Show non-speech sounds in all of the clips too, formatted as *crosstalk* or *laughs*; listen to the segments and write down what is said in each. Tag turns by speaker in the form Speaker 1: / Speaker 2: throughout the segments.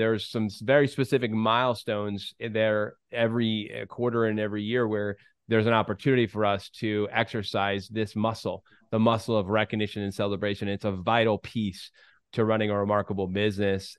Speaker 1: There's some very specific milestones there every uh, quarter and every year where there's an opportunity for us to exercise this muscle, the muscle of recognition and celebration. It's a vital piece to running a remarkable business.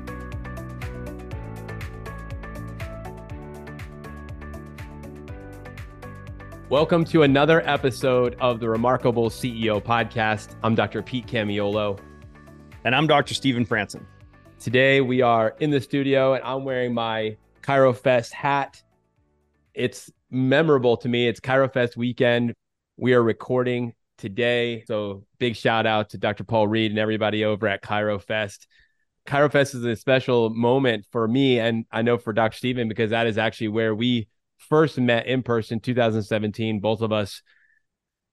Speaker 1: Welcome to another episode of the Remarkable CEO podcast. I'm Dr. Pete Camiolo.
Speaker 2: And I'm Dr. Stephen Franson.
Speaker 1: Today we are in the studio and I'm wearing my ChiroFest hat. It's memorable to me. It's ChiroFest weekend. We are recording today. So big shout out to Dr. Paul Reed and everybody over at ChiroFest. ChiroFest is a special moment for me and I know for Dr. Stephen because that is actually where we first met in person 2017 both of us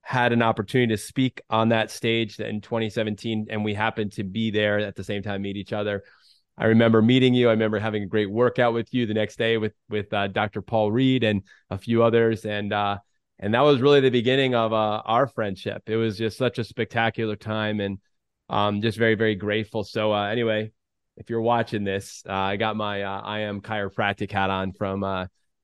Speaker 1: had an opportunity to speak on that stage in 2017 and we happened to be there at the same time meet each other. I remember meeting you. I remember having a great workout with you the next day with with uh, dr paul reed and a few others and uh and that was really the beginning of uh, our friendship. It was just such a spectacular time and um just very very grateful. So uh anyway if you're watching this uh, i got my uh, i am chiropractic hat on from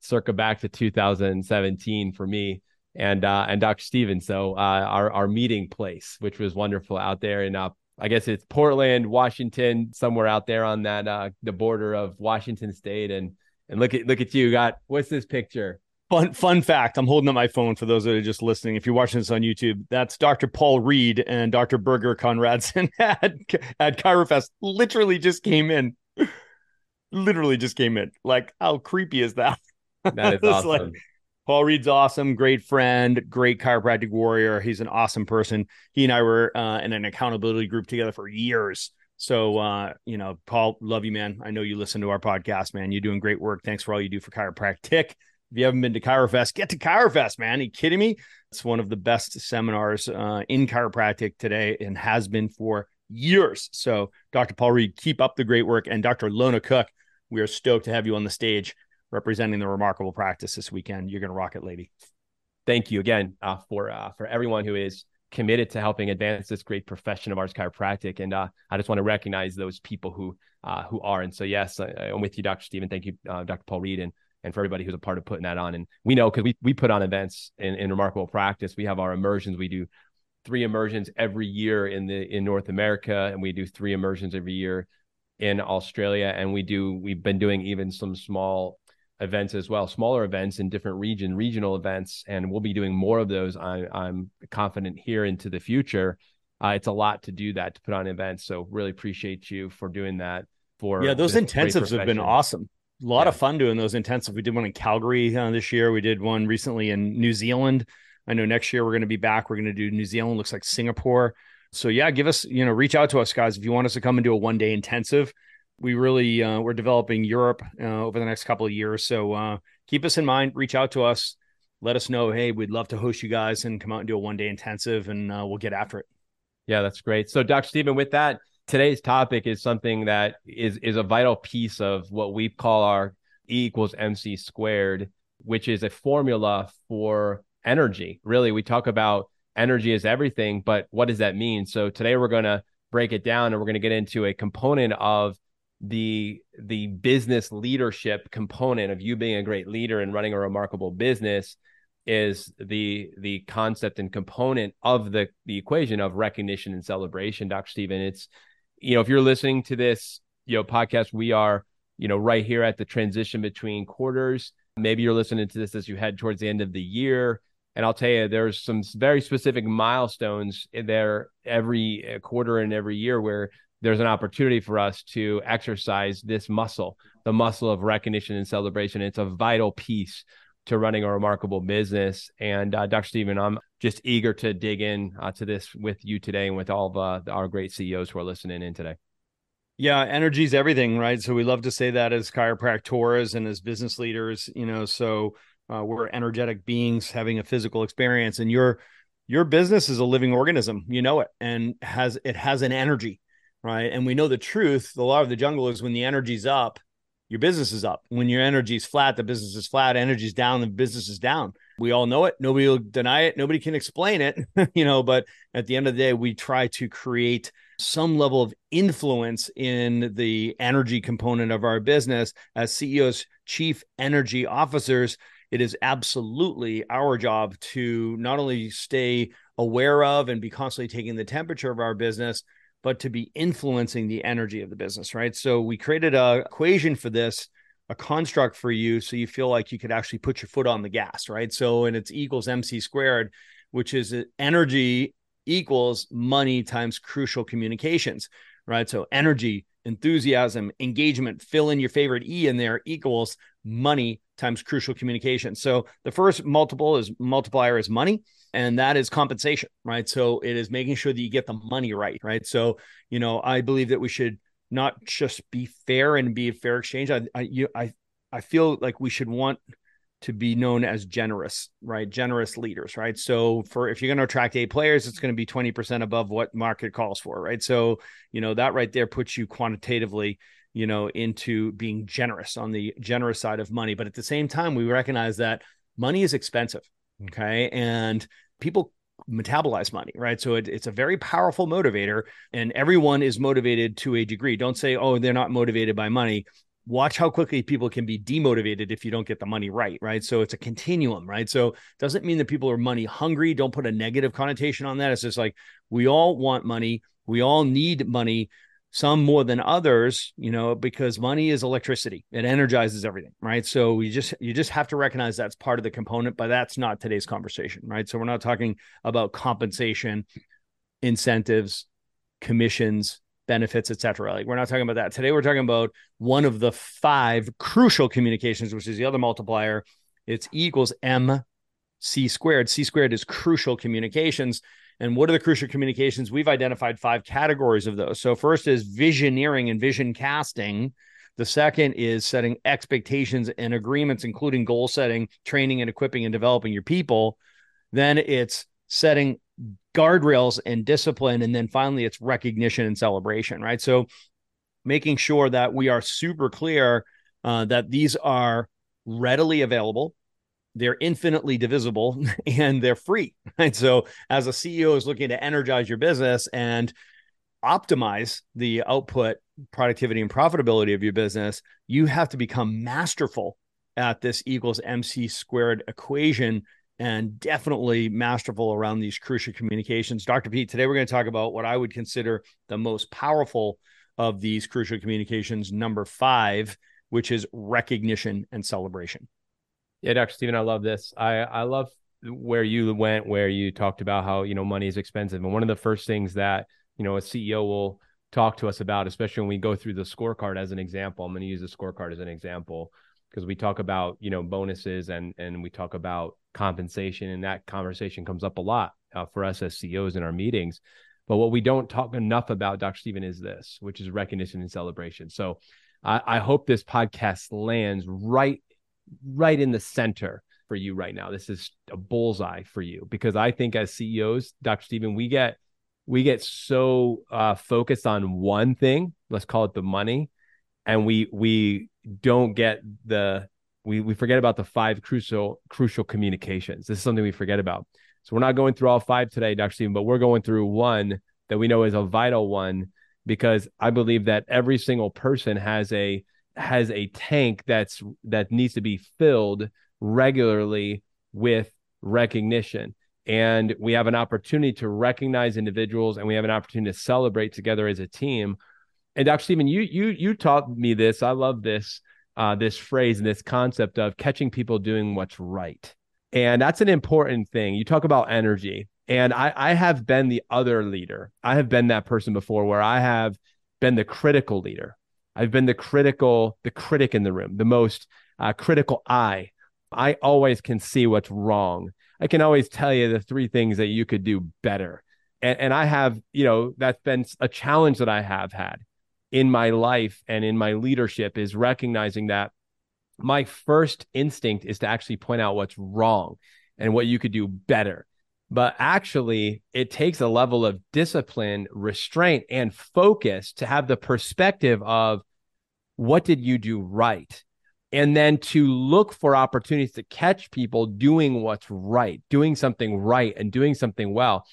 Speaker 1: circa back to 2017 for me and uh, and Dr. Stephen. So uh, our our meeting place, which was wonderful out there in uh, I guess it's Portland, Washington, somewhere out there on that uh, the border of Washington State. And and look at look at you. Got what's this picture?
Speaker 2: Fun fun fact. I'm holding up my phone for those that are just listening. If you're watching this on YouTube, that's Dr. Paul Reed and Dr. Berger Conradson *laughs* at at ChiroFest. Literally just came in. *laughs* Literally just came in. Like how creepy is that? *laughs*
Speaker 1: That *laughs* is awesome. Like,
Speaker 2: Paul Reed's awesome, great friend, great chiropractic warrior. He's an awesome person. He and I were uh, in an accountability group together for years. So, uh, you know, Paul, love you, man. I know you listen to our podcast, man. You're doing great work. Thanks for all you do for chiropractic. If you haven't been to ChiroFest, get to ChiroFest, man. Are you kidding me? It's one of the best seminars uh, in chiropractic today and has been for years. So, Dr. Paul Reed, keep up the great work. And Dr. Lona Cook, we are stoked to have you on the stage representing the remarkable practice this weekend. You're going to rock it, lady.
Speaker 1: Thank you again uh, for uh, for everyone who is committed to helping advance this great profession of ours chiropractic. And uh, I just want to recognize those people who uh, who are. And so, yes, I, am with you, Dr. Stephen. Thank you, uh, Dr. Paul Reed, and and for everybody who's a part of putting that on. And we know because we we put on events in, in remarkable practice. We have our immersions. We do three immersions every year in the in North America, and we do three immersions every year in Australia. And we do we've been doing even some small events as well, smaller events in different region, regional events, and we'll be doing more of those. I, I'm confident here into the future. Uh, it's a lot to do that to put on events, so really appreciate you for doing that. For
Speaker 2: yeah, those intensives have been awesome. A lot yeah. of fun doing those intensives. We did one in Calgary uh, this year. We did one recently in New Zealand. I know next year we're going to be back. We're going to do New Zealand. Looks like Singapore. So yeah, give us you know reach out to us guys if you want us to come and do a one day intensive we really uh, we're developing Europe uh, over the next couple of years. So uh, keep us in mind. Reach out to us. Let us know. Hey, we'd love to host you guys and come out and do a one day intensive, and uh, we'll get after it.
Speaker 1: Yeah, that's great. So, Dr. Stephen, with that, today's topic is something that is is a vital piece of what we call our E equals MC squared, which is a formula for energy. Really, we talk about energy is everything, but what does that mean? So today we're going to break it down and we're going to get into a component of the the business leadership component of you being a great leader and running a remarkable business is the the concept and component of the the equation of recognition and celebration. Dr stephen it's you know if you're listening to this you know podcast we are you know right here at the transition between quarters. Maybe you're listening to this as you head towards the end of the year. And i'll tell you there's some very specific milestones there every eh, quarter and every year where there's an opportunity for us to exercise this muscle, the muscle of recognition and celebration. It's a vital piece to running a remarkable business. And uh, Dr. Stephen, I'm just eager to dig in uh, to this with you today and with all of uh, our great CEOs who are listening in today.
Speaker 2: Yeah, energy is everything, right? So we love to say that as chiropractors and as business leaders, you know. So uh, we're energetic beings having a physical experience, and your your business is a living organism. You know it, and has it has an energy, right? And we know the truth. The law of the jungle is when the energy's up, your business is up. When your energy is flat, the business is flat. Energy's down, the business is down. We all know it. Nobody will deny it. Nobody can explain it, *laughs* you know. But at the end of the day, we try to create some level of influence in the energy component of our business as CEOs, chief energy officers. It is absolutely our job to not only stay aware of and be constantly taking the temperature of our business, but to be influencing the energy of the business, right? So we created a equation for this, a construct for you, so you feel like you could actually put your foot on the gas, right? So and it's equals MC squared, which is uh, energy equals money times crucial communications, right? So energy, enthusiasm, engagement, fill in your favorite E in there equals money times crucial communication. So the first multiple is multiplier is money and that is compensation, right? So it is making sure that you get the money right, right? So, you know, I believe that we should not just be fair and be a fair exchange. I I you, I I feel like we should want to be known as generous, right? Generous leaders, right? So for if you're going to attract A players, it's going to be 20% above what market calls for, right? So, you know, that right there puts you quantitatively, you know, into being generous on the generous side of money. But at the same time, we recognize that money is expensive. Okay. And people metabolize money, right? So it, it's a very powerful motivator, and everyone is motivated to a degree. Don't say, oh, they're not motivated by money. Watch how quickly people can be demotivated if you don't get the money right right? So it's a continuum right? So doesn't mean that people are money hungry. Don't put a negative connotation on that. It's just like we all want money. We all need money some more than others you know because money is electricity it energizes everything right so you just you just have to recognize that's part of the component but that's not today's conversation right so we're not talking about compensation incentives commissions benefits, etc. Like we're not talking about that today. We're talking about one of the five crucial communications, which is the other multiplier. It's E equals M C squared. C squared is crucial communications. And what are the crucial communications? We've identified five categories of those. So first is visioneering and vision casting. The second is setting expectations and agreements, including goal setting, training and equipping and developing your people. Then it's setting guardrails and discipline. And then finally, it's recognition and celebration, right? So making sure that we are super clear uh, that these are readily available. They're infinitely divisible *laughs* and they're free. *laughs* Right. So, as a CEO is looking to energize your business and optimize the output, productivity, and profitability of your business, you have to become masterful at this equals MC squared equation and definitely masterful around these crucial communications. Dr. Pete, today we're going to talk about what I would consider the most powerful of these crucial communications, number five, which is recognition and celebration.
Speaker 1: Yeah, Dr. Stephen, I love this. I, I love where you went, where you talked about how, you know, money is expensive. And one of the first things that, you know, a CEO will talk to us about, especially when we go through the scorecard as an example, I'm going to use the scorecard as an example because we talk about, you know, bonuses and, and we talk about compensation, and that conversation comes up a lot uh, for us as CEOs in our meetings. But what we don't talk enough about, Dr. Stephen, is this, which is recognition and celebration. So I, I hope this podcast lands right, right in the center for you right now. This is a bullseye for you because I think as CEOs, Dr. Stephen, we get we get so uh, focused on one thing. Let's call it the money, and we we don't get the we we forget about the five crucial crucial communications. This is something we forget about. So we're not going through all five today, Dr. Stephen, but we're going through one that we know is a vital one because I believe that every single person has a has a tank that's that needs to be filled regularly with recognition. And we have an opportunity to recognize individuals and we have an opportunity to celebrate together as a team. And Dr. Stephen, you you you taught me this. I love this uh, this phrase and this concept of catching people doing what's right. And that's an important thing. You talk about energy. And I, I have been the other leader. I have been that person before where I have been the critical leader. I've been the critical, the critic in the room, the most uh, critical eye I always can see what's wrong. I can always tell you the three things that you could do better. And, and I have, you know, that's been a challenge that I have had in my life and in my leadership is recognizing that my first instinct is to actually point out what's wrong and what you could do better. But actually, it takes a level of discipline, restraint, and focus to have the perspective of what did you do right? And then to look for opportunities to catch people doing what's right, doing something right and doing something well.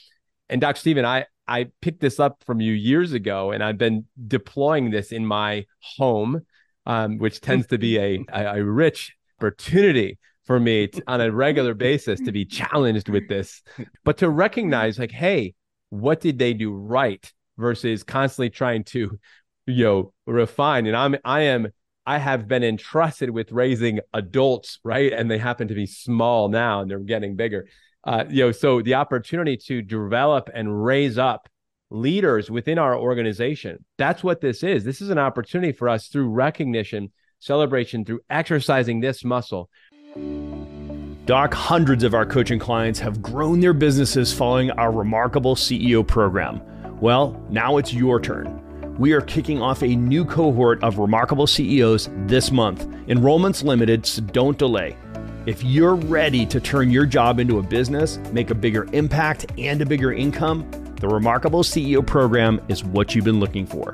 Speaker 1: And Dr. Stephen, I, I picked this up from you years ago, and I've been deploying this in my home, um, which tends to be a, *laughs* a, a rich opportunity for me to, on a regular basis to be challenged with this, but to recognize like, hey, what did they do right versus constantly trying to, you know, refine. And I'm I am I have been entrusted with raising adults, right? And they happen to be small now and they're getting bigger. Uh, you know, so the opportunity to develop and raise up leaders within our organization. That's what this is. This is an opportunity for us through recognition, celebration, through exercising this muscle
Speaker 2: Doc, hundreds of our coaching clients have grown their businesses following our remarkable CEO program. Well, now it's your turn. We are kicking off a new cohort of remarkable CEOs this month. Enrollment's limited, so don't delay. If you're ready to turn your job into a business, make a bigger impact, and a bigger income, the Remarkable CEO program is what you've been looking for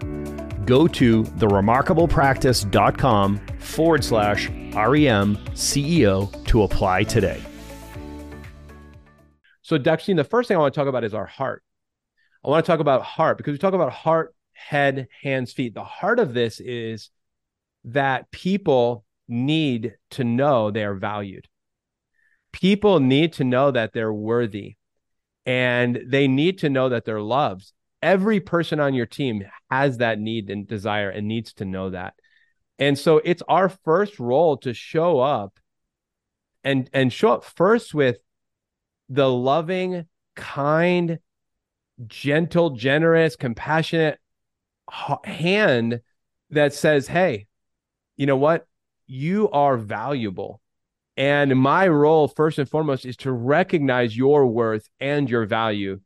Speaker 2: go to theremarkablepractice.com forward slash REM CEO to apply today.
Speaker 1: So, Daxine, the first thing I want to talk about is our heart. I want to talk about heart because we talk about heart, head, hands, feet. The heart of this is that people need to know they are valued. People need to know that they're worthy and they need to know that they're loved every person on your team has that need and desire and needs to know that. And so it's our first role to show up and and show up first with the loving, kind, gentle, generous, compassionate hand that says, "Hey, you know what? You are valuable." And my role first and foremost is to recognize your worth and your value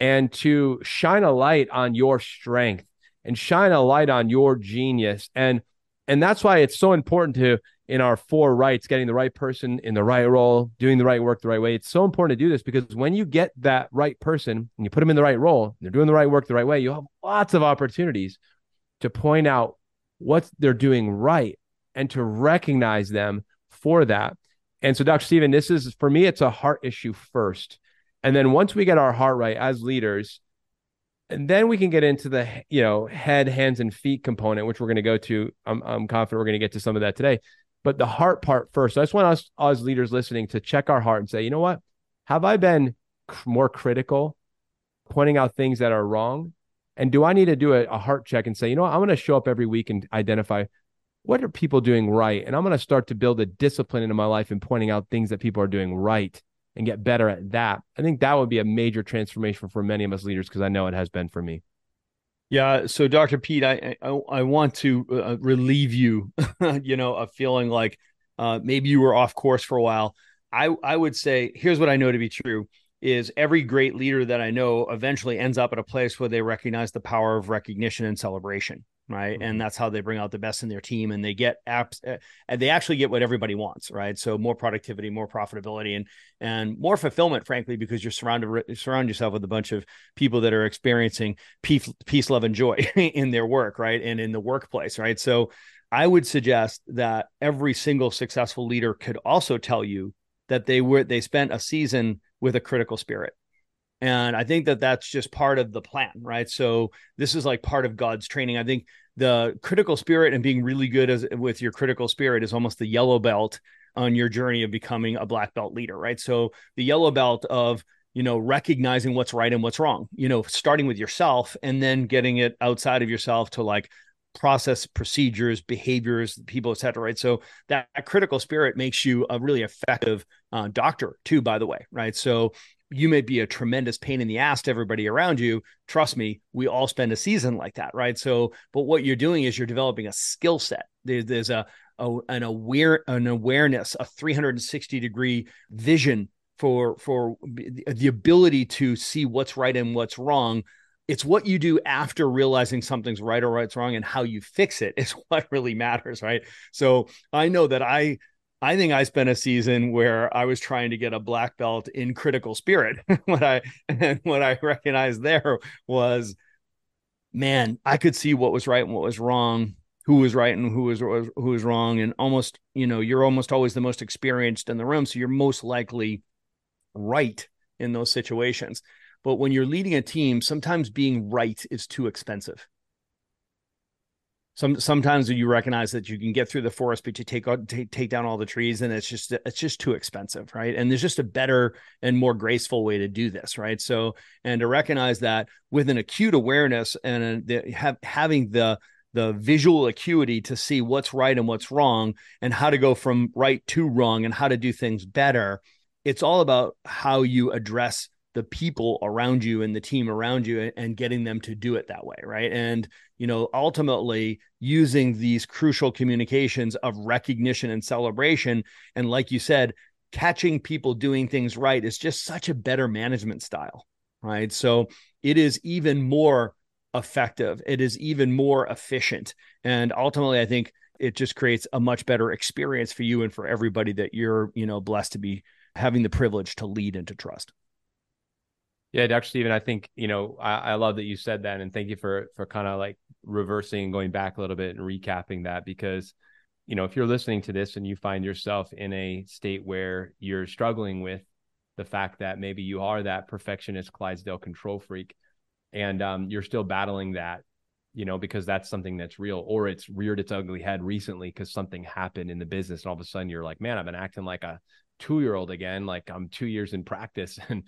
Speaker 1: and to shine a light on your strength and shine a light on your genius. And and that's why it's so important to in our four rights getting the right person in the right role doing the right work the right way. It's so important to do this because when you get that right person and you put them in the right role they're doing the right work the right way you have lots of opportunities to point out what they're doing right and to recognize them for that. And so dr stephen this is for me it's a heart issue first and then once we get our heart right as leaders, and then we can get into the you know head, hands, and feet component, which we're going to go to. I'm, I'm confident we're going to get to some of that today. But the heart part first. So I just want us as leaders listening to check our heart and say, you know what? Have I been more critical, pointing out things that are wrong? And do I need to do a, a heart check and say, you know what? I'm going to show up every week and identify what are people doing right? And I'm going to start to build a discipline into my life and pointing out things that people are doing right and get better at that. I think that would be a major transformation for many of us leaders because I know it has been for me.
Speaker 2: Yeah. So, Dr. Pete, I I, I want to uh, relieve you, *laughs* you know, of feeling like uh, maybe you were off course for a while. I I would say here's what I know to be true is every great leader that I know eventually ends up at a place where they recognize the power of recognition and celebration right? Mm-hmm. and that's how they bring out the best in their team and they get apps uh, and they actually get what everybody wants right? So more productivity more profitability and and more fulfillment frankly because you're surrounded surround yourself with a bunch of people that are experiencing peace peace love and joy *laughs* in their work right? And in the workplace right? So i would suggest that every single successful leader could also tell you that they were they spent a season with a critical spirit and I think that that's just part of the plan, right? So this is like part of God's training. I think the critical spirit and being really good as, with your critical spirit is almost the yellow belt on your journey of becoming a black belt leader, right? So the yellow belt of you know recognizing what's right and what's wrong you know starting with yourself and then getting it outside of yourself to like process procedures behaviors people etc right so that, that, critical spirit makes you a really effective uh, doctor too by the way right so you may be a tremendous pain in the ass to everybody around you. Trust me, we all spend a season like that, right? So, but what you're doing is you're developing a skill set. There's, there's a a, an aware an awareness, a 360 degree vision for for the ability to see what's right and what's wrong it's what you do after realizing something's right or what's wrong and how you fix it *laughs* is what really matters right so i know that i i think i spent a season where i was trying to get a black belt in critical spirit. *laughs* What i and *laughs* what i recognized there was man i could see what was right and what was wrong who was right and who was who was wrong and almost you know you're almost always the most experienced in the room so you're most likely right in those situations. But when you're leading a team sometimes being right is too expensive some sometimes you recognize that you can get through the forest but you take out take, take down all the trees and it's just it's just too expensive right? And there's just a better and more graceful way to do this right? So and to recognize that with an acute awareness and the, have, having the the visual acuity to see what's right and what's wrong and how to go from right to wrong and how to do things better it's all about how you address the people around you and the team around you and getting them to do it that way right and you know ultimately using these crucial communications of recognition and celebration and like you said catching people doing things right is just such a better management style right so it is even more effective. It is even more efficient. And ultimately, I think it just creates a much better experience for you and for everybody that you're, you know, blessed to be having the privilege to lead and to trust.
Speaker 1: Yeah, Dr. Stephen, I think, you know, I, I love that you said that. And thank you for for kind of like reversing and going back a little bit and recapping that because, you know, if you're listening to this and you find yourself in a state where you're struggling with the fact that maybe you are that perfectionist Clydesdale control freak, and um, you're still battling that you know because that's something that's real or it's reared its ugly head recently because something happened in the business and all of a sudden you're like man i've been acting like a two year old again like i'm two years in practice *laughs* and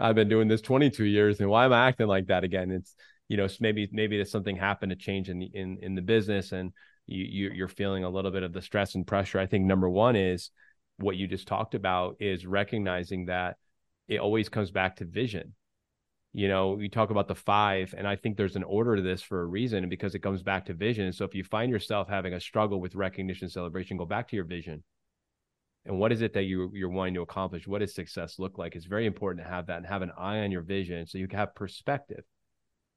Speaker 1: i've been doing this 22 years and why am i acting like that again? It's you know maybe maybe there's something happened to change in the in, in the business and you, you you're feeling a little bit of the stress and pressure. I think number one is what you just talked about is recognizing that it always comes back to vision. You know we talk about the five and i think there's an order to this for a reason because it comes back to vision. So if you find yourself having a struggle with recognition celebration go back to your vision and what is it that you, you're wanting to accomplish? What does success look like? It's very important to have that and have an eye on your vision so you can have perspective.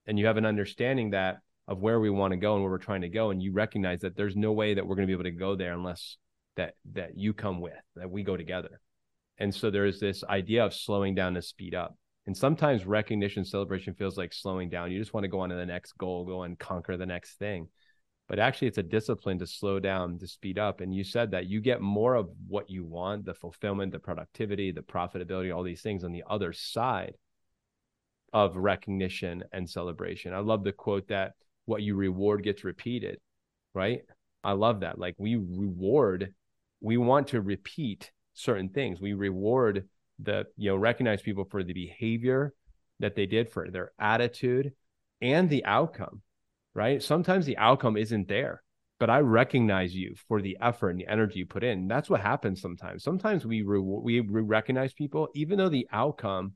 Speaker 1: And you have an understanding that of where we want to go and where we're trying to go and you recognize that there's no way that we're going to be able to go there unless that that you come with that we go together. And so there's this idea of slowing down to speed up. And sometimes recognition celebration feels like slowing down. You just want to go on to the next goal, go and conquer the next thing. But actually, it's a discipline to slow down, to speed up. And you said that you get more of what you want the fulfillment, the productivity, the profitability, all these things on the other side of recognition and celebration. I love the quote that what you reward gets repeated, right? I love that. Like we reward, we want to repeat certain things. We reward the you know recognize people for the behavior that they did for their attitude and the outcome right sometimes the outcome isn't there but i recognize you for the effort and the energy you put in that's what happens sometimes sometimes we re- we recognize people even though the outcome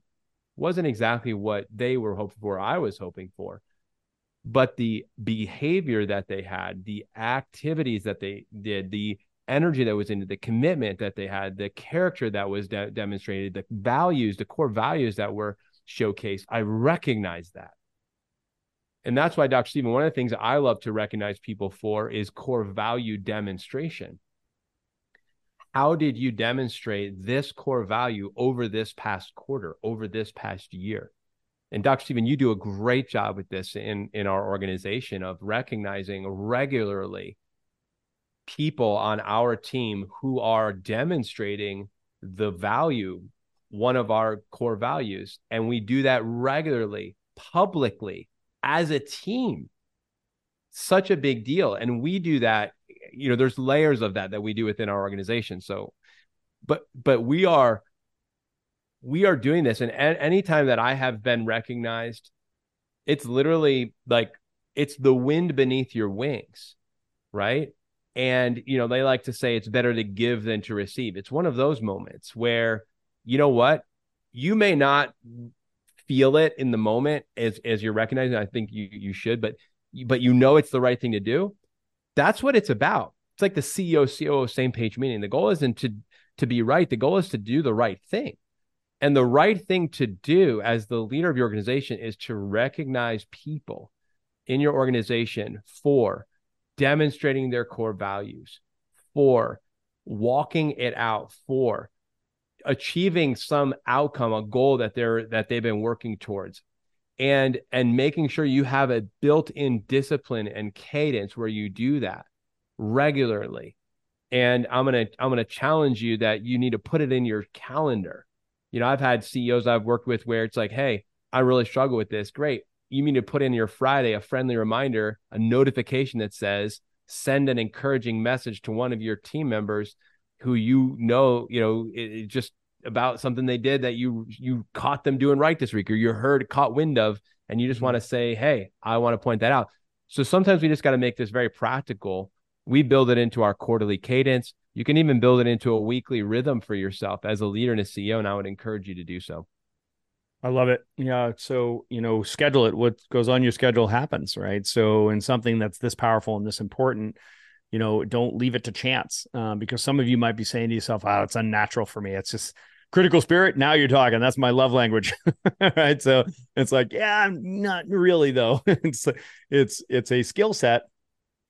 Speaker 1: wasn't exactly what they were hoping for i was hoping for but the behavior that they had the activities that they did the energy that was in it, the commitment that they had, the character that was de- demonstrated, the values, the core values that were showcased. I recognize that. And that's why, Dr. Stephen, one of the things I love to recognize people for is core value demonstration. How did you demonstrate this core value over this past quarter, over this past year? And Dr. Stephen, you do a great job with this in, in our organization of recognizing regularly people on our team who are demonstrating the value, one of our core values. And we do that regularly, publicly, as a team. Such a big deal. And we do that, you know, there's layers of that that we do within our organization. So, but, but we are, we are doing this. And a- anytime that I have been recognized, it's literally like it's the wind beneath your wings, right? And, you know, they like to say it's better to give than to receive. It's one of those moments where, you know what, you may not feel it in the moment as, as you're recognizing. I think you, you should, but, but you know, it's the right thing to do. That's what it's about. it's like the CEO, COO, same page meeting. The goal isn't to to be right. The goal is to do the right thing. And the right thing to do as the leader of your organization is to recognize people in your organization for demonstrating their core values, for walking it out, for achieving some outcome, a goal that they're that they've been working towards. And and making sure you have a built-in discipline and cadence where you do that regularly. And I'm gonna I'm gonna challenge you that you need to put it in your calendar. You know, I've had CEOs I've worked with where it's like, hey, I really struggle with this. Great you need to put in your Friday a friendly reminder, a notification that says send an encouraging message to one of your team members who you know, you know, it, it just about something they did that you you caught them doing right this week or you heard caught wind of and you just mm-hmm. want to say, "Hey, I want to point that out." So sometimes we just got to make this very practical. We build it into our quarterly cadence. You can even build it into a weekly rhythm for yourself as a leader and a CEO, and I would encourage you to do so.
Speaker 2: I love it. Yeah. So, you know, schedule it. What goes on your schedule happens, right? So, in something that's this powerful and this important, you know, don't leave it to chance uh, because some of you might be saying to yourself, oh, it's unnatural for me. It's just critical spirit. Now you're talking. That's my love language. *laughs* right. So it's like, yeah, I'm not really though. *laughs* it's, it's, it's a skill set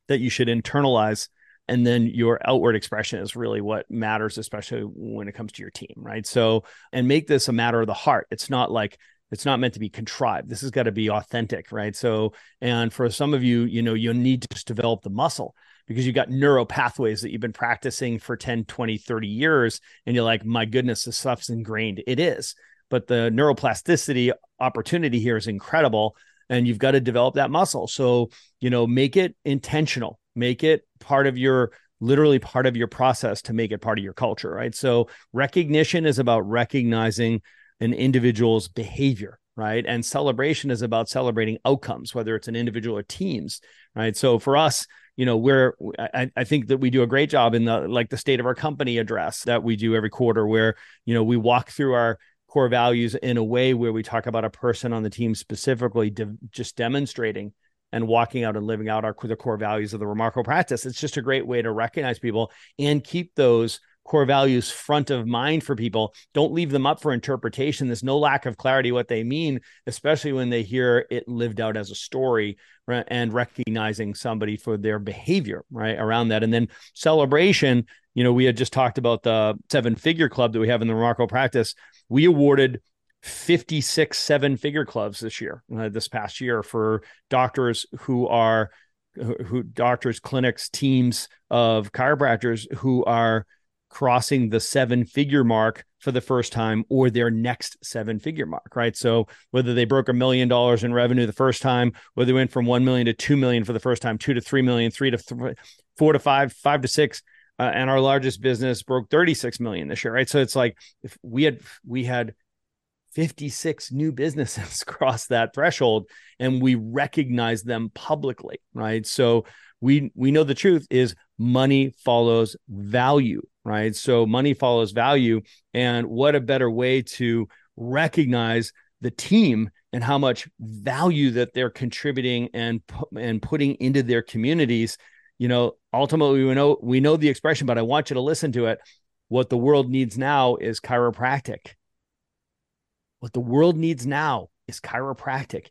Speaker 2: that you should internalize and then your outward expression is really what matters especially when it comes to your team right so and make this a matter of the heart it's not like it's not meant to be contrived this has got to be authentic right so and for some of you you know you need to develop the muscle because you've got neural pathways that you've been practicing for 10 20 30 years and you're like my goodness this stuff's ingrained. It is but the neuroplasticity opportunity here is incredible and you've got to develop that muscle. So you know make it intentional make it part of your literally part of your process to make it part of your culture right? So recognition is about recognizing an individual's behavior right? And celebration is about celebrating outcomes whether it's an individual or teams right? So for us you know we're I, I think that we do a great job in the like the state of our company address that we do every quarter where you know we walk through our core values in a way where we talk about a person on the team specifically de- just demonstrating and walking out and living out our the core values of the remarkable practice. It's just a great way to recognize people and keep those core values front of mind for people. Don't leave them up for interpretation. There's no lack of clarity what they mean, especially when they hear it lived out as a story right? and recognizing somebody for their behavior right around that. And then celebration, you know, we had just talked about the seven figure club that we have in the remarkable practice. We awarded 56 seven figure clubs this year, uh, this past year for doctors who are who doctors, clinics, teams of chiropractors who are crossing the seven figure mark for the first time or their next seven figure mark, right? So whether they broke a million dollars in revenue the first time, whether they went from 1 million to 2 million for the first time, 2 to 3 million, 3 to th- 4 to 5, 5 to 6, uh, and our largest business broke 36 million this year, right? So it's like if we had we had 56 new businesses *laughs* cross that threshold and we recognize them publicly right? So we we know the truth is money follows value right? So money follows value and what a better way to recognize the team and how much value that they're contributing and and putting into their communities. You know ultimately we know we know the expression but i want you to listen to it. What the world needs now is chiropractic what the world needs now is chiropractic.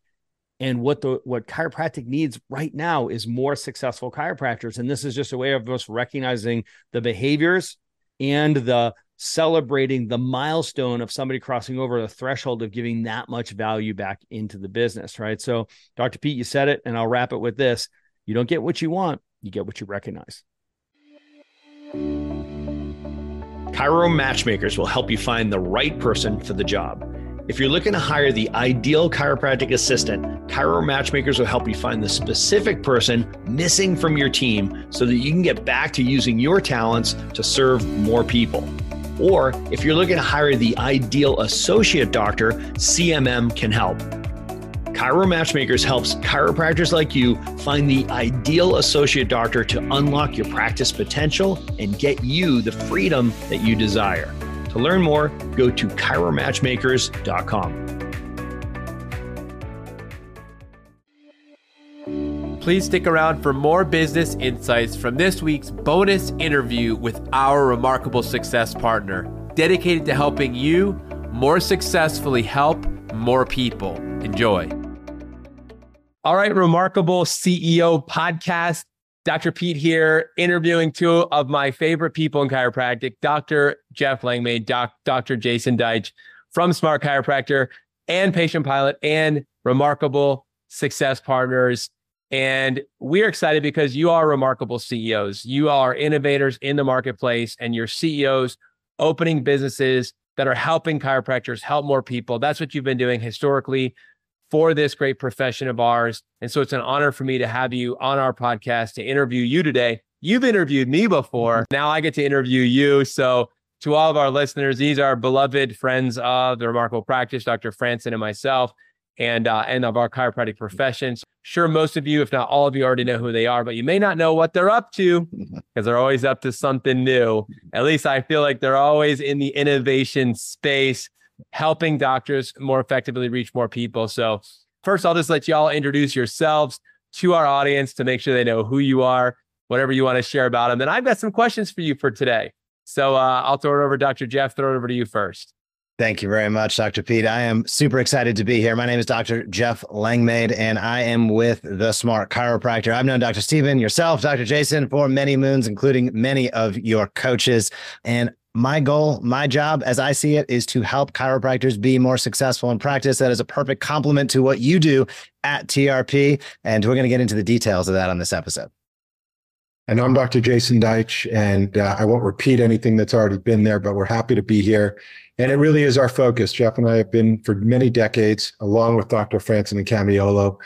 Speaker 2: And what the what chiropractic needs right now is more successful chiropractors. And this is just a way of us recognizing the behaviors and the celebrating the milestone of somebody crossing over the threshold of giving that much value back into the business, right? So, Dr. Pete, you said it, and I'll wrap it with this. You don't get what you want, you get what you recognize.
Speaker 3: Chiro Matchmakers will help you find the right person for the job. If you're looking to hire the ideal chiropractic assistant, Chiro Matchmakers will help you find the specific person missing from your team so that you can get back to using your talents to serve more people. Or if you're looking to hire the ideal associate doctor, CMM can help. Chiro Matchmakers helps chiropractors like you find the ideal associate doctor to unlock your practice potential and get you the freedom that you desire. To learn more, go to chiromatchmakers.com.
Speaker 1: Please stick around for more business insights from this week's bonus interview with our remarkable success partner, dedicated to helping you more successfully help more people. Enjoy. All right, Remarkable CEO podcast. Dr. Pete here, interviewing two of my favorite people in chiropractic, Dr. Jeff Langmaid, doc, Dr. Jason Deitch from Smart Chiropractor and Patient Pilot and Remarkable Success Partners. And we're excited because you are remarkable CEOs. You are innovators in the marketplace and you're CEOs opening businesses that are helping chiropractors help more people. That's what you've been doing historically for this great profession of ours. And so it's an honor for me to have you on our podcast to interview you today. You've interviewed me before. Mm-hmm. Now I get to interview you. So to all of our listeners, these are beloved friends of the Remarkable Practice, Dr. Franson and myself and uh, and of our chiropractic professions. Sure, most of you, if not all of you, already know who they are, but you may not know what they're up to because they're always up to something new. At least I feel like they're always in the innovation space, helping doctors more effectively reach more people. So first, I'll just let y'all introduce yourselves to our audience to make sure they know who you are, whatever you want to share about them. Then I've got some questions for you for today. So uh, I'll throw it over Dr. Jeff. Throw it over to you first.
Speaker 4: Thank you very much, Dr. Pete. I am super excited to be here. My name is Dr. Jeff Langmaid, and I am with the Smart Chiropractor. I've known Dr. Stephen, yourself, Dr. Jason for many moons, including many of your coaches. And my goal, my job, as I see it, is to help chiropractors be more successful in practice. That is a perfect complement to what you do at TRP. And we're going to get into the details of that on this episode.
Speaker 5: And I'm Dr. Jason Deitch, and uh, I won't repeat anything that's already been there, but we're happy to be here and it really is our focus. Jeff and I have been for many decades, along with Dr. Franson and Camiolo,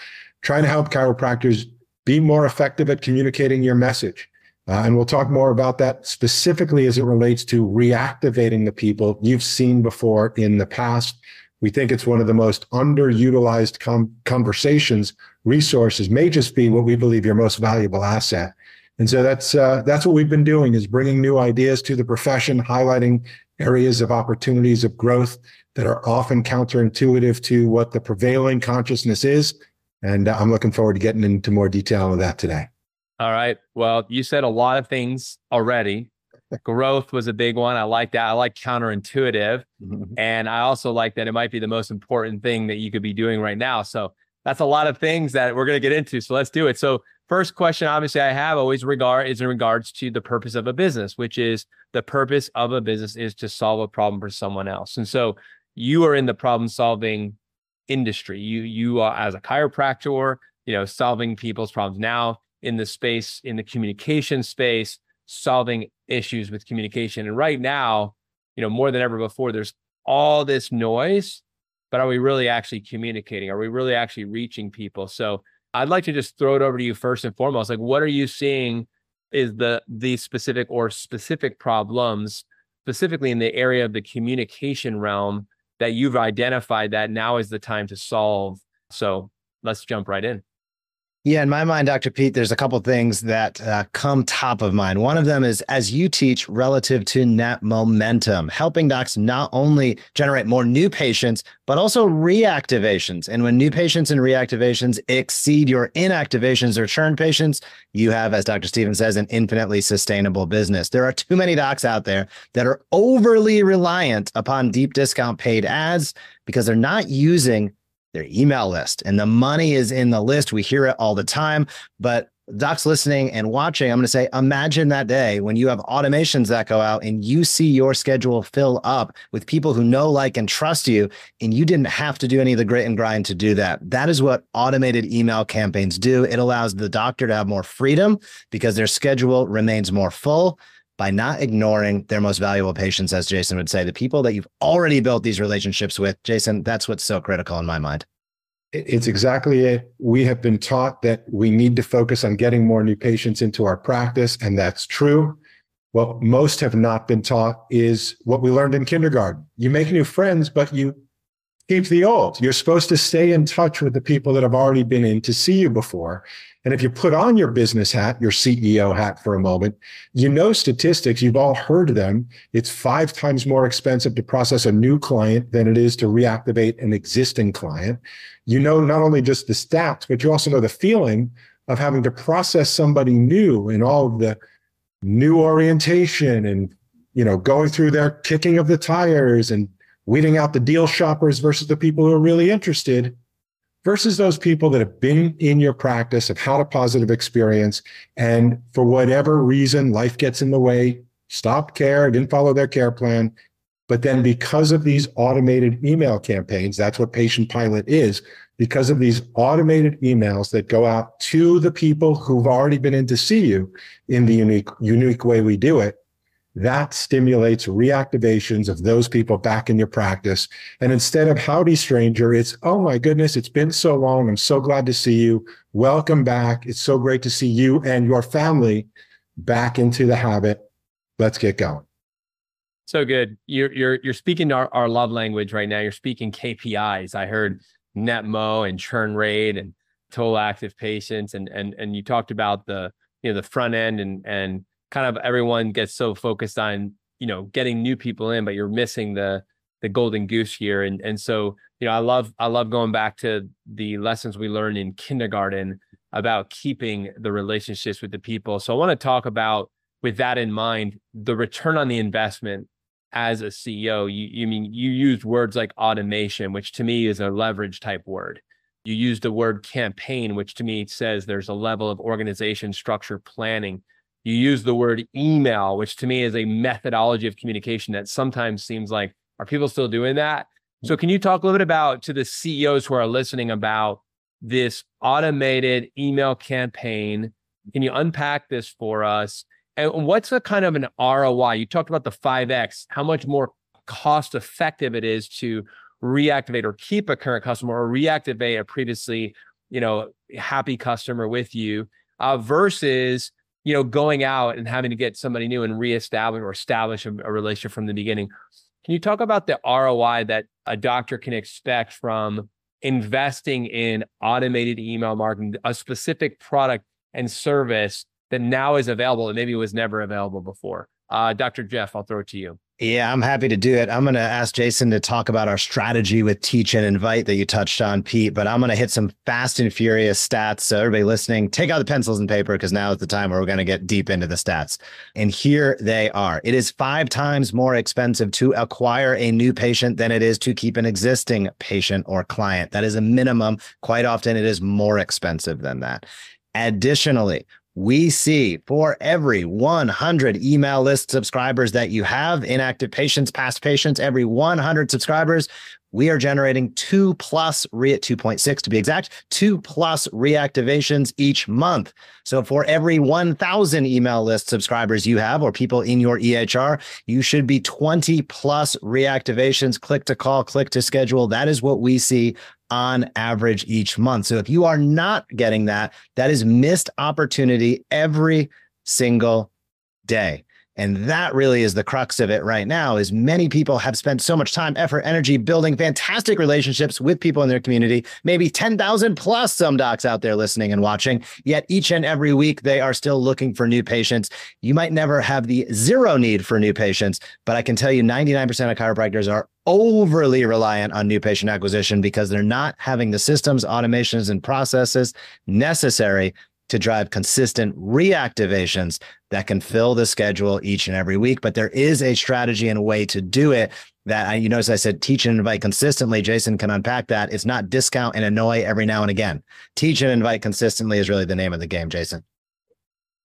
Speaker 5: trying to help chiropractors be more effective at communicating your message. Uh, and we'll talk more about that specifically as it relates to reactivating the people you've seen before in the past. We think it's one of the most underutilized com- conversations, resources, may just be what we believe your most valuable asset. And so that's uh, that's what we've been doing is bringing new ideas to the profession, highlighting areas of opportunities of growth that are often counterintuitive to what the prevailing consciousness is. And uh, I'm looking forward to getting into more detail of that today.
Speaker 1: All right. Well, you said a lot of things already. *laughs* Growth was a big one. I like that. I like counterintuitive. Mm-hmm. And I also like that it might be the most important thing that you could be doing right now. So that's a lot of things that we're going to get into. So let's do it. So first question, obviously, I have always regard is in regards to the purpose of a business, which is the purpose of a business is to solve a problem for someone else. And so you are in the problem solving industry. You you are as a chiropractor, you know, solving people's problems now in the space in the communication space, solving issues with communication. And right now, you know, more than ever before, there's all this noise but are we really actually communicating? Are we really actually reaching people? So I'd like to just throw it over to you first and foremost. Like, what are you seeing is the the specific or specific problems, specifically in the area of the communication realm that you've identified that now is the time to solve? So let's jump right in.
Speaker 4: Yeah, in my mind, Dr. Pete, there's a couple things that uh, come top of mind. One of them is as you teach relative to net momentum, helping docs not only generate more new patients, but also reactivations. And when new patients and reactivations exceed your inactivations or churn patients, you have, as Dr. Stephen says, an infinitely sustainable business. There are too many docs out there that are overly reliant upon deep discount paid ads because they're not using their email list. And the money is in the list. We hear it all the time. But docs listening and watching, I'm going to say, imagine that day when you have automations that go out and you see your schedule fill up with people who know, like, and trust you, and you didn't have to do any of the grit and grind to do that. That is what automated email campaigns do. It allows the doctor to have more freedom because their schedule remains more full by not ignoring their most valuable patients, as Jason would say, the people that you've already built these relationships with. Jason, that's what's so critical in my mind.
Speaker 5: It's exactly it. We have been taught that we need to focus on getting more new patients into our practice, and that's true. What most have not been taught is what we learned in kindergarten. You make new friends, but you keep the old. You're supposed to stay in touch with the people that have already been in to see you before. And if you put on your business hat, your CEO hat for a moment, you know statistics, you've all heard them. It's five times more expensive to process a new client than it is to reactivate an existing client. You know not only just the stats, but you also know the feeling of having to process somebody new and all of the new orientation and you know going through their kicking of the tires and weeding out the deal shoppers versus the people who are really interested versus those people that have been in your practice have had a positive experience and for whatever reason life gets in the way stopped care didn't follow their care plan. But then because of these automated email campaigns that's what patient pilot is because of these automated emails that go out to the people who've already been in to see you in the unique, unique way we do it, that stimulates reactivations of those people back in your practice. And instead of howdy stranger, it's, oh my goodness, it's been so long. I'm so glad to see you. Welcome back. It's so great to see you and your family back into the habit. Let's get going.
Speaker 1: So good. You're you're you're speaking our, our love language right now. You're speaking KPIs. I heard netmo and churn rate and total active patients and and and you talked about the you know the front end and and kind of everyone gets so focused on you know getting new people in but you're missing the the golden goose here and and so you know i love i love going back to the lessons we learned in kindergarten about keeping the relationships with the people so i want to talk about with that in mind the return on the investment as a CEO, you, you mean you used words like automation, which to me is a leverage type word. You used the word campaign, which to me says there's a level of organization, structure, planning. You use the word email, which to me is a methodology of communication that sometimes seems like, are people still doing that? So, can you talk a little bit about to the CEOs who are listening about this automated email campaign? Can you unpack this for us? And what's a kind of an ROI? You talked about the 5X, how much more cost effective it is to reactivate or keep a current customer or reactivate a previously, you know, happy customer with you uh, versus, you know, going out and having to get somebody new and reestablish or establish a, a relationship from the beginning. Can you talk about the ROI that a doctor can expect from investing in automated email marketing, a specific product and service that now is available and maybe was never available before. Uh, Dr. Jeff, I'll throw it to you.
Speaker 4: Yeah, I'm happy to do it. I'm going to ask Jason to talk about our strategy with teach and invite that you touched on, Pete. But I'm going to hit some fast and furious stats. So, everybody listening, take out the pencils and paper because now is the time where we're going to get deep into the stats. And here they are it is five times more expensive to acquire a new patient than it is to keep an existing patient or client. That is a minimum. Quite often, it is more expensive than that. Additionally, we see for every 100 email list subscribers that you have, inactive patients, past patients, every 100 subscribers, we are generating two plus re at 2.6 to be exact, two plus reactivations each month. So for every 1,000 email list subscribers you have or people in your EHR, you should be 20 plus reactivations, click to call, click to schedule. That is what we see on average each month. So if you are not getting that, that is missed opportunity every single day. And that really is the crux of it right now is many people have spent so much time, effort, energy building fantastic relationships with people in their community, maybe 10,000 plus some docs out there listening and watching. Yet each and every week they are still looking for new patients. You might never have the zero need for new patients, but I can tell you 99% of chiropractors are overly reliant on new patient acquisition because they're not having the systems, automations, and processes necessary to drive consistent reactivations that can fill the schedule each and every week. But there is a strategy and a way to do it that you notice I said teach and invite consistently. Jason can unpack that. It's not discount and annoy every now and again. Teach and invite consistently is really the name of the game, Jason.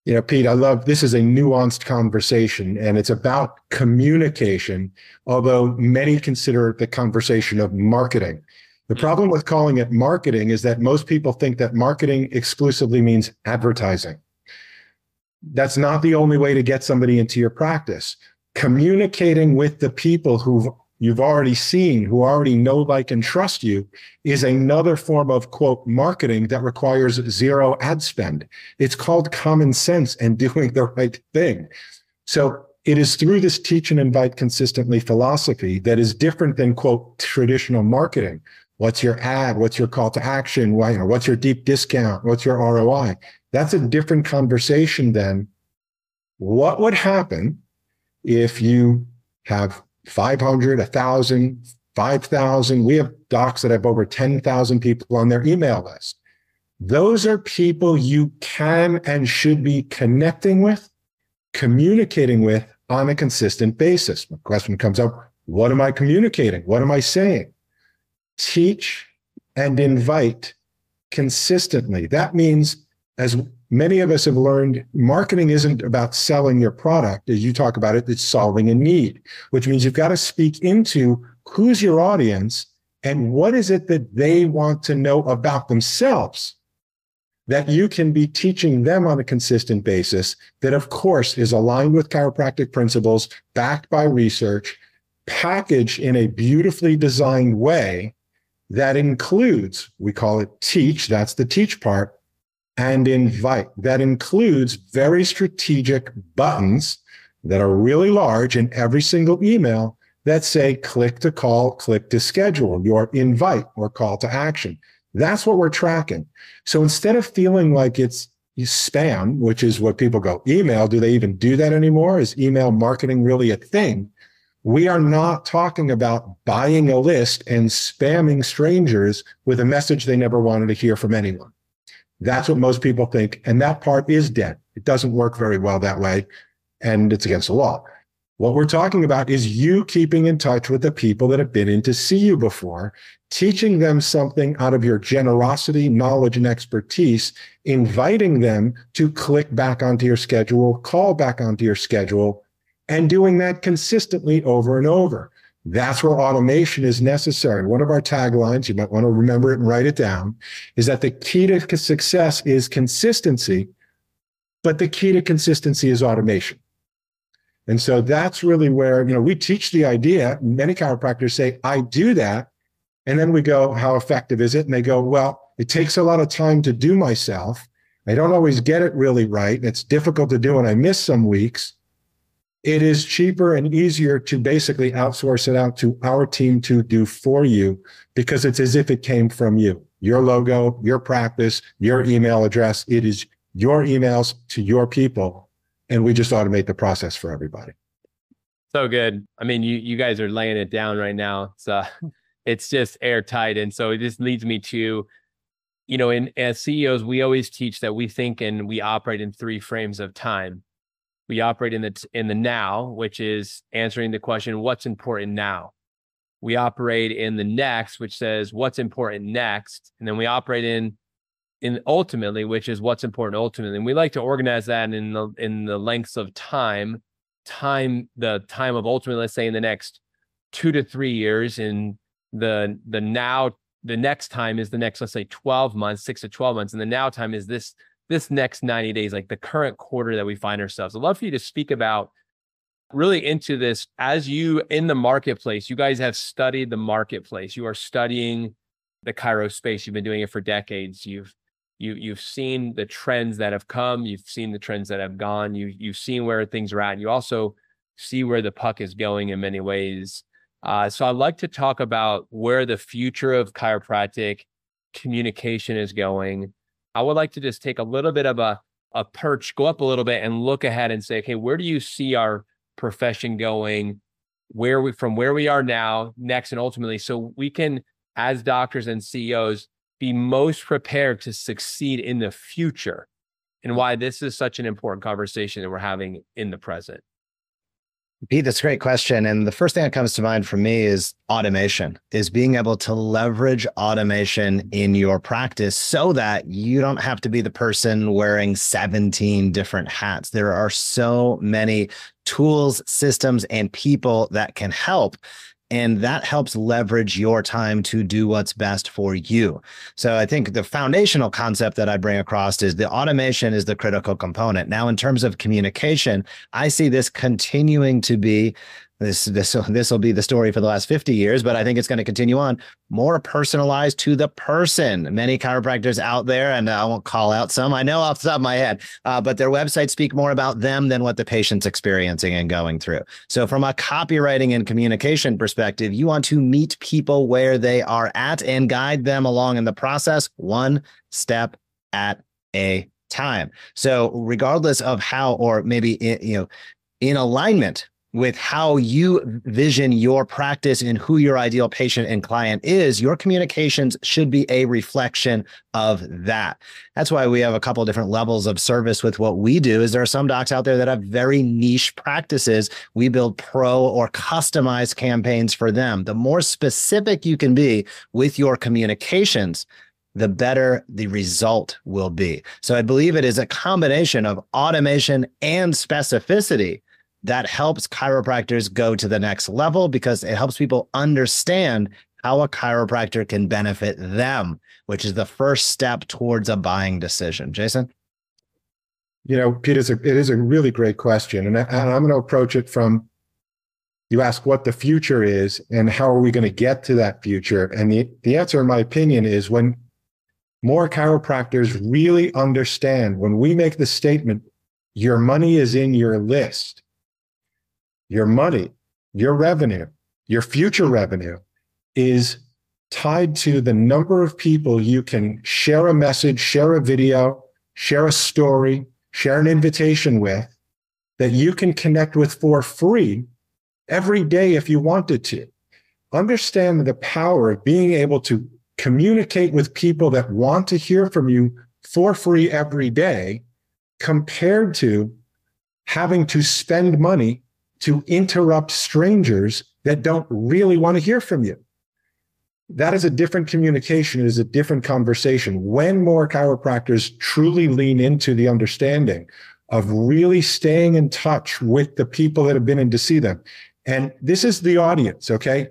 Speaker 5: You know, Pete, I love this is a nuanced conversation and it's about communication, although many consider it the conversation of marketing. The problem with calling it marketing is that most people think that marketing exclusively means advertising. That's not the only way to get somebody into your practice. Communicating with the people who you've already seen, who already know, like, and trust you, is another form of quote marketing that requires zero ad spend. It's called common sense and *laughs* doing the right thing. So it is through this teach and invite consistently philosophy that is different than quote traditional marketing, What's your ad? What's your call to action? What's your deep discount? What's your ROI? That's a different conversation than what would happen if you have 500, 1,000, 5,000. We have docs that have over 10,000 people on their email list. Those are people you can and should be connecting with, communicating with on a consistent basis. The question comes up what am I communicating? What am I saying? Teach and invite consistently. That means, as many of us have learned, marketing isn't about selling your product. As you talk about it, it's solving a need, which means you've got to speak into who's your audience and what is it that they want to know about themselves that you can be teaching them on a consistent basis that of course is aligned with chiropractic principles backed by research packaged in a beautifully designed way that includes we call it teach that's the teach part and invite that includes very strategic buttons that are really large in every single email that say click to call, click to schedule, your invite or call to action. That's what we're tracking. So instead of feeling like it's spam, which is what people go, email, do they even do that anymore? Is email marketing really a thing? We are not talking about buying a list and spamming strangers with a message they never wanted to hear from anyone. That's what most people think. And that part is dead. It doesn't work very well that way. And it's against the law. What we're talking about is you keeping in touch with the people that have been in to see you before, teaching them something out of your generosity, knowledge, and expertise, inviting them to click back onto your schedule, call back onto your schedule, and doing that consistently over and over. That's where automation is necessary. One of our taglines, you might want to remember it and write it down, is that the key to success is consistency, but the key to consistency is automation. And so that's really where, you know, we teach the idea. Many chiropractors say, I do that. And then we go, how effective is it? And they go, well, it takes a lot of time to do myself. I don't always get it really right. It's difficult to do and I miss some weeks. It is cheaper and easier to basically outsource it out to our team to do for you because it's as if it came from you. Your logo, your practice, your email address. It is your emails to your people and we just automate the process for everybody.
Speaker 1: So good. I mean, you you guys are laying it down right now. So uh, *laughs* it's just airtight, and so it just leads me to, you know, in as CEOs, we always teach that we think and we operate in three frames of time. We operate in the in the now, which is answering the question, "What's important now?" We operate in the next, which says, "What's important next?" And then we operate in in ultimately, which is what's important ultimately. And we like to organize that in the in the lengths of time, time, the time of ultimately, let's say in the next two to three years, in the the now the next time is the next, let's say 12 months, six to 12 months. And the now time is this this next 90 days, like the current quarter that we find ourselves. I'd love for you to speak about really into this as you in the marketplace. You guys have studied the marketplace. You are studying the chiro space. You've been doing it for decades. You've you you've seen the trends that have come you've seen the trends that have gone you you've seen where things are at and you also see where the puck is going in many ways uh, so i'd like to talk about where the future of chiropractic communication is going i would like to just take a little bit of a, a perch go up a little bit and look ahead and say okay where do you see our profession going where we from where we are now next and ultimately so we can as doctors and ceos be most prepared to succeed in the future and why this is such an important conversation that we're having in the present?
Speaker 4: Pete, that's a great question. And the first thing that comes to mind for me is automation, is being able to leverage automation in your practice so that you don't have to be the person wearing 17 different hats. There are so many tools, systems, and people that can help and that helps leverage your time to do what's best for you. So I think the foundational concept that I bring across is the automation is the critical component. Now, in terms of communication, I see this continuing to be this this *laughs* this will be the story for the last 50 years but i think it's going to continue on. More personalized to the person. Many chiropractors out there and i won't call out some i know off the top of my head uh, but their websites speak more about them than what the patient's experiencing and going through. So from a copywriting and communication perspective you want to meet people where they are at and guide them along in the process one step at a time. So regardless of how or maybe you know in alignment with how you vision your practice and who your ideal patient and client is, your communications should be a reflection of that. That's why we have a couple different levels of service with what we do is there are some docs out there that have very niche practices. We build pro or customized campaigns for them. The more specific you can be with your communications, the better the result will be. So I believe it is a combination of automation and specificity that helps chiropractors go to the next level because it helps people understand how a chiropractor can benefit them, which is the first step towards a buying decision. Jason?
Speaker 5: You know, Pete, it's a, it is a really great question. And, I, and I'm going to approach it from you ask what the future is and how are we going to get to that future. And the, the answer, in my opinion, is when more chiropractors really understand when we make the statement, your money is in your list, your money, your revenue, your future revenue is tied to the number of people you can share a message, share a video, share a story, share an invitation with that you can connect with for free every day if you wanted to. Understand the power of being able to communicate with people that want to hear from you for free every day compared to having to spend money to interrupt strangers that don't really want to hear from you. That is a different communication. It is a different conversation. When more chiropractors truly lean into the understanding of really staying in touch with the people that have been in to see them. And this is the audience, okay?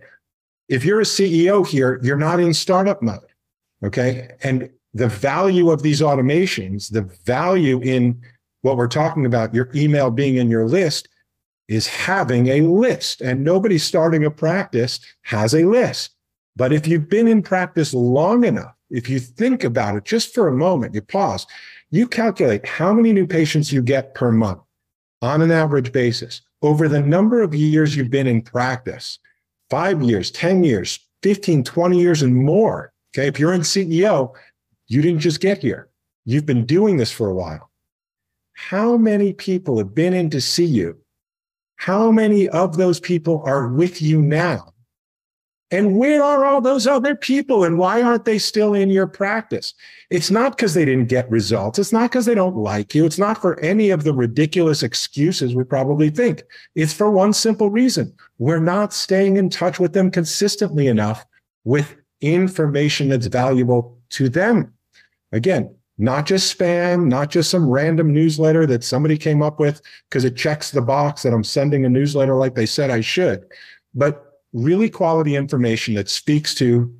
Speaker 5: If you're a CEO here, you're not in startup mode, okay? And the value of these automations, the value in what we're talking about, your email being in your list, is having a list. And nobody starting a practice has a list. But if you've been in practice long enough, if you think about it just for a moment, you pause, you calculate how many new patients you get per month on an average basis over the number of years you've been in practice five years, 10 years, 15, 20 years, and more. Okay. If you're in CEO, you didn't just get here, you've been doing this for a while. How many people have been in to see you how many of those people are with you now? And where are all those other people? And why aren't they still in your practice? It's not because they didn't get results. It's not because they don't like you. It's not for any of the ridiculous excuses we probably think. It's for one simple reason. We're not staying in touch with them consistently enough with information that's valuable to them. Again, not just spam, not just some random newsletter that somebody came up with because it checks the box that I'm sending a newsletter like they said I should, but really quality information that speaks to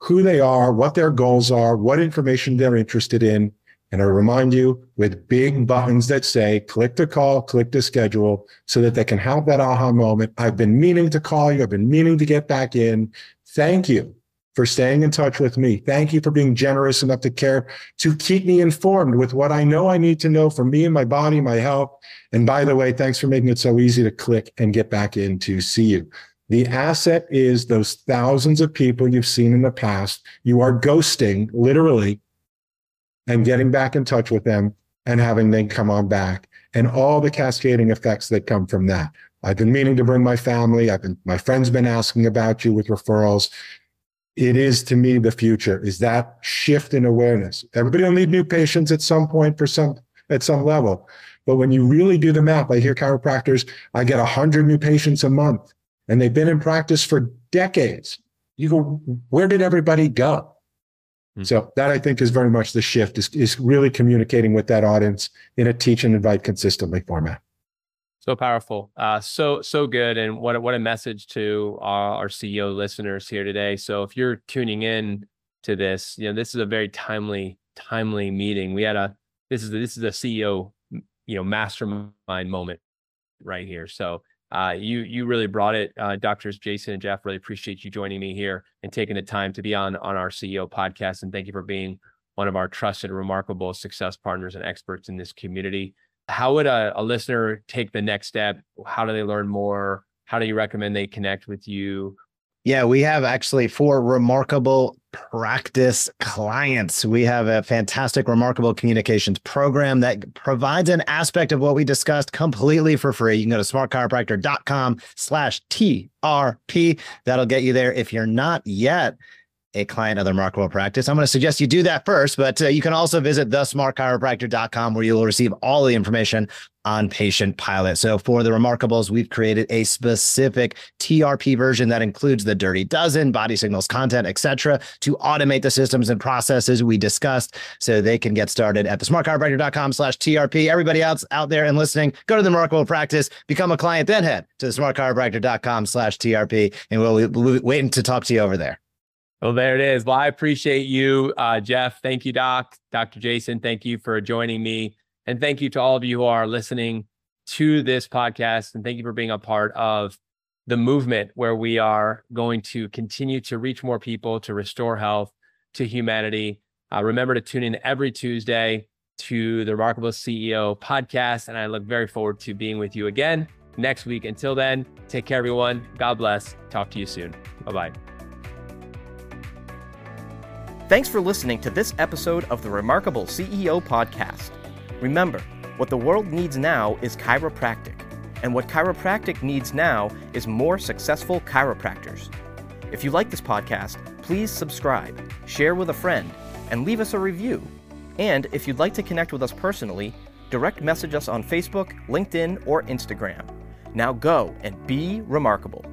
Speaker 5: who they are, what their goals are, what information they're interested in. And I remind you with big buttons that say click to call, click to schedule so that they can have that aha moment. I've been meaning to call you. I've been meaning to get back in. Thank you for staying in touch with me. Thank you for being generous enough to care to keep me informed with what I know I need to know for me and my body, my health. And by the way, thanks for making it so easy to click and get back in to see you. The asset is those thousands of people you've seen in the past. You are ghosting literally and getting back in touch with them and having them come on back and all the cascading effects that come from that. I've been meaning to bring my family. I've been, my friends been asking about you with referrals it is to me the future is that shift in awareness. Everybody will need new patients at some point for some at some level. But when you really do the math, I hear chiropractors, I get 100 new patients a month and they've been in practice for decades. You go, where did everybody go? Hmm. So that I think is very much the shift is, is really communicating with that audience in a teach and invite consistently format
Speaker 1: so powerful. Uh, so so good and what what a message to our, our ceo listeners here today. So if you're tuning in to this you know this is a very timely timely meeting. We had a this is this is a ceo you know mastermind moment right here. So uh, you you really brought it. Uh, doctors jason and jeff really appreciate you joining me here and taking the time to be on on our ceo podcast and thank you for being one of our trusted remarkable success partners and experts in this community how would a, a listener take the next step? How do they learn more? How do you recommend they connect with you?
Speaker 4: Yeah, we have actually for remarkable practice clients. We have a fantastic, remarkable communications program that provides an aspect of what we discussed completely for free. You can go to smartchiropractor.com slash TRP. That'll get you there. If you're not yet, a client of the Remarkable Practice. I'm going to suggest you do that first, but uh, you can also visit thesmartchiropractor.com where you will receive all the information on Patient Pilot. So for the Remarkables, we've created a specific TRP version that includes the dirty dozen, body signals, content, etc., to automate the systems and processes we discussed so they can get started at thesmartchiropractor.com slash TRP. Everybody else out there and listening, go to the Remarkable Practice, become a client, then head to thesmartchiropractor.com slash TRP, and we'll, be waiting to talk to you over there.
Speaker 1: Well, there it is. Well, I appreciate you, uh, Jeff. Thank you, Doc. Dr. Jason, thank you for joining me. And thank you to all of you who are listening to this podcast. And thank you for being a part of the movement where we are going to continue to reach more people, to restore health to humanity. Uh, remember to tune in every Tuesday to the Remarkable CEO podcast. And I look very forward to being with you again next week. Until then, take care, everyone. God bless. Talk to you soon. Bye bye.
Speaker 6: Thanks for listening to this episode of the Remarkable CEO Podcast. Remember, what the world needs now is chiropractic, and what chiropractic needs now is more successful chiropractors. If you like this podcast, please subscribe, share with a friend, and leave us a review. And if you'd like to connect with us personally, direct message us on Facebook, LinkedIn, or Instagram. Now go and be remarkable.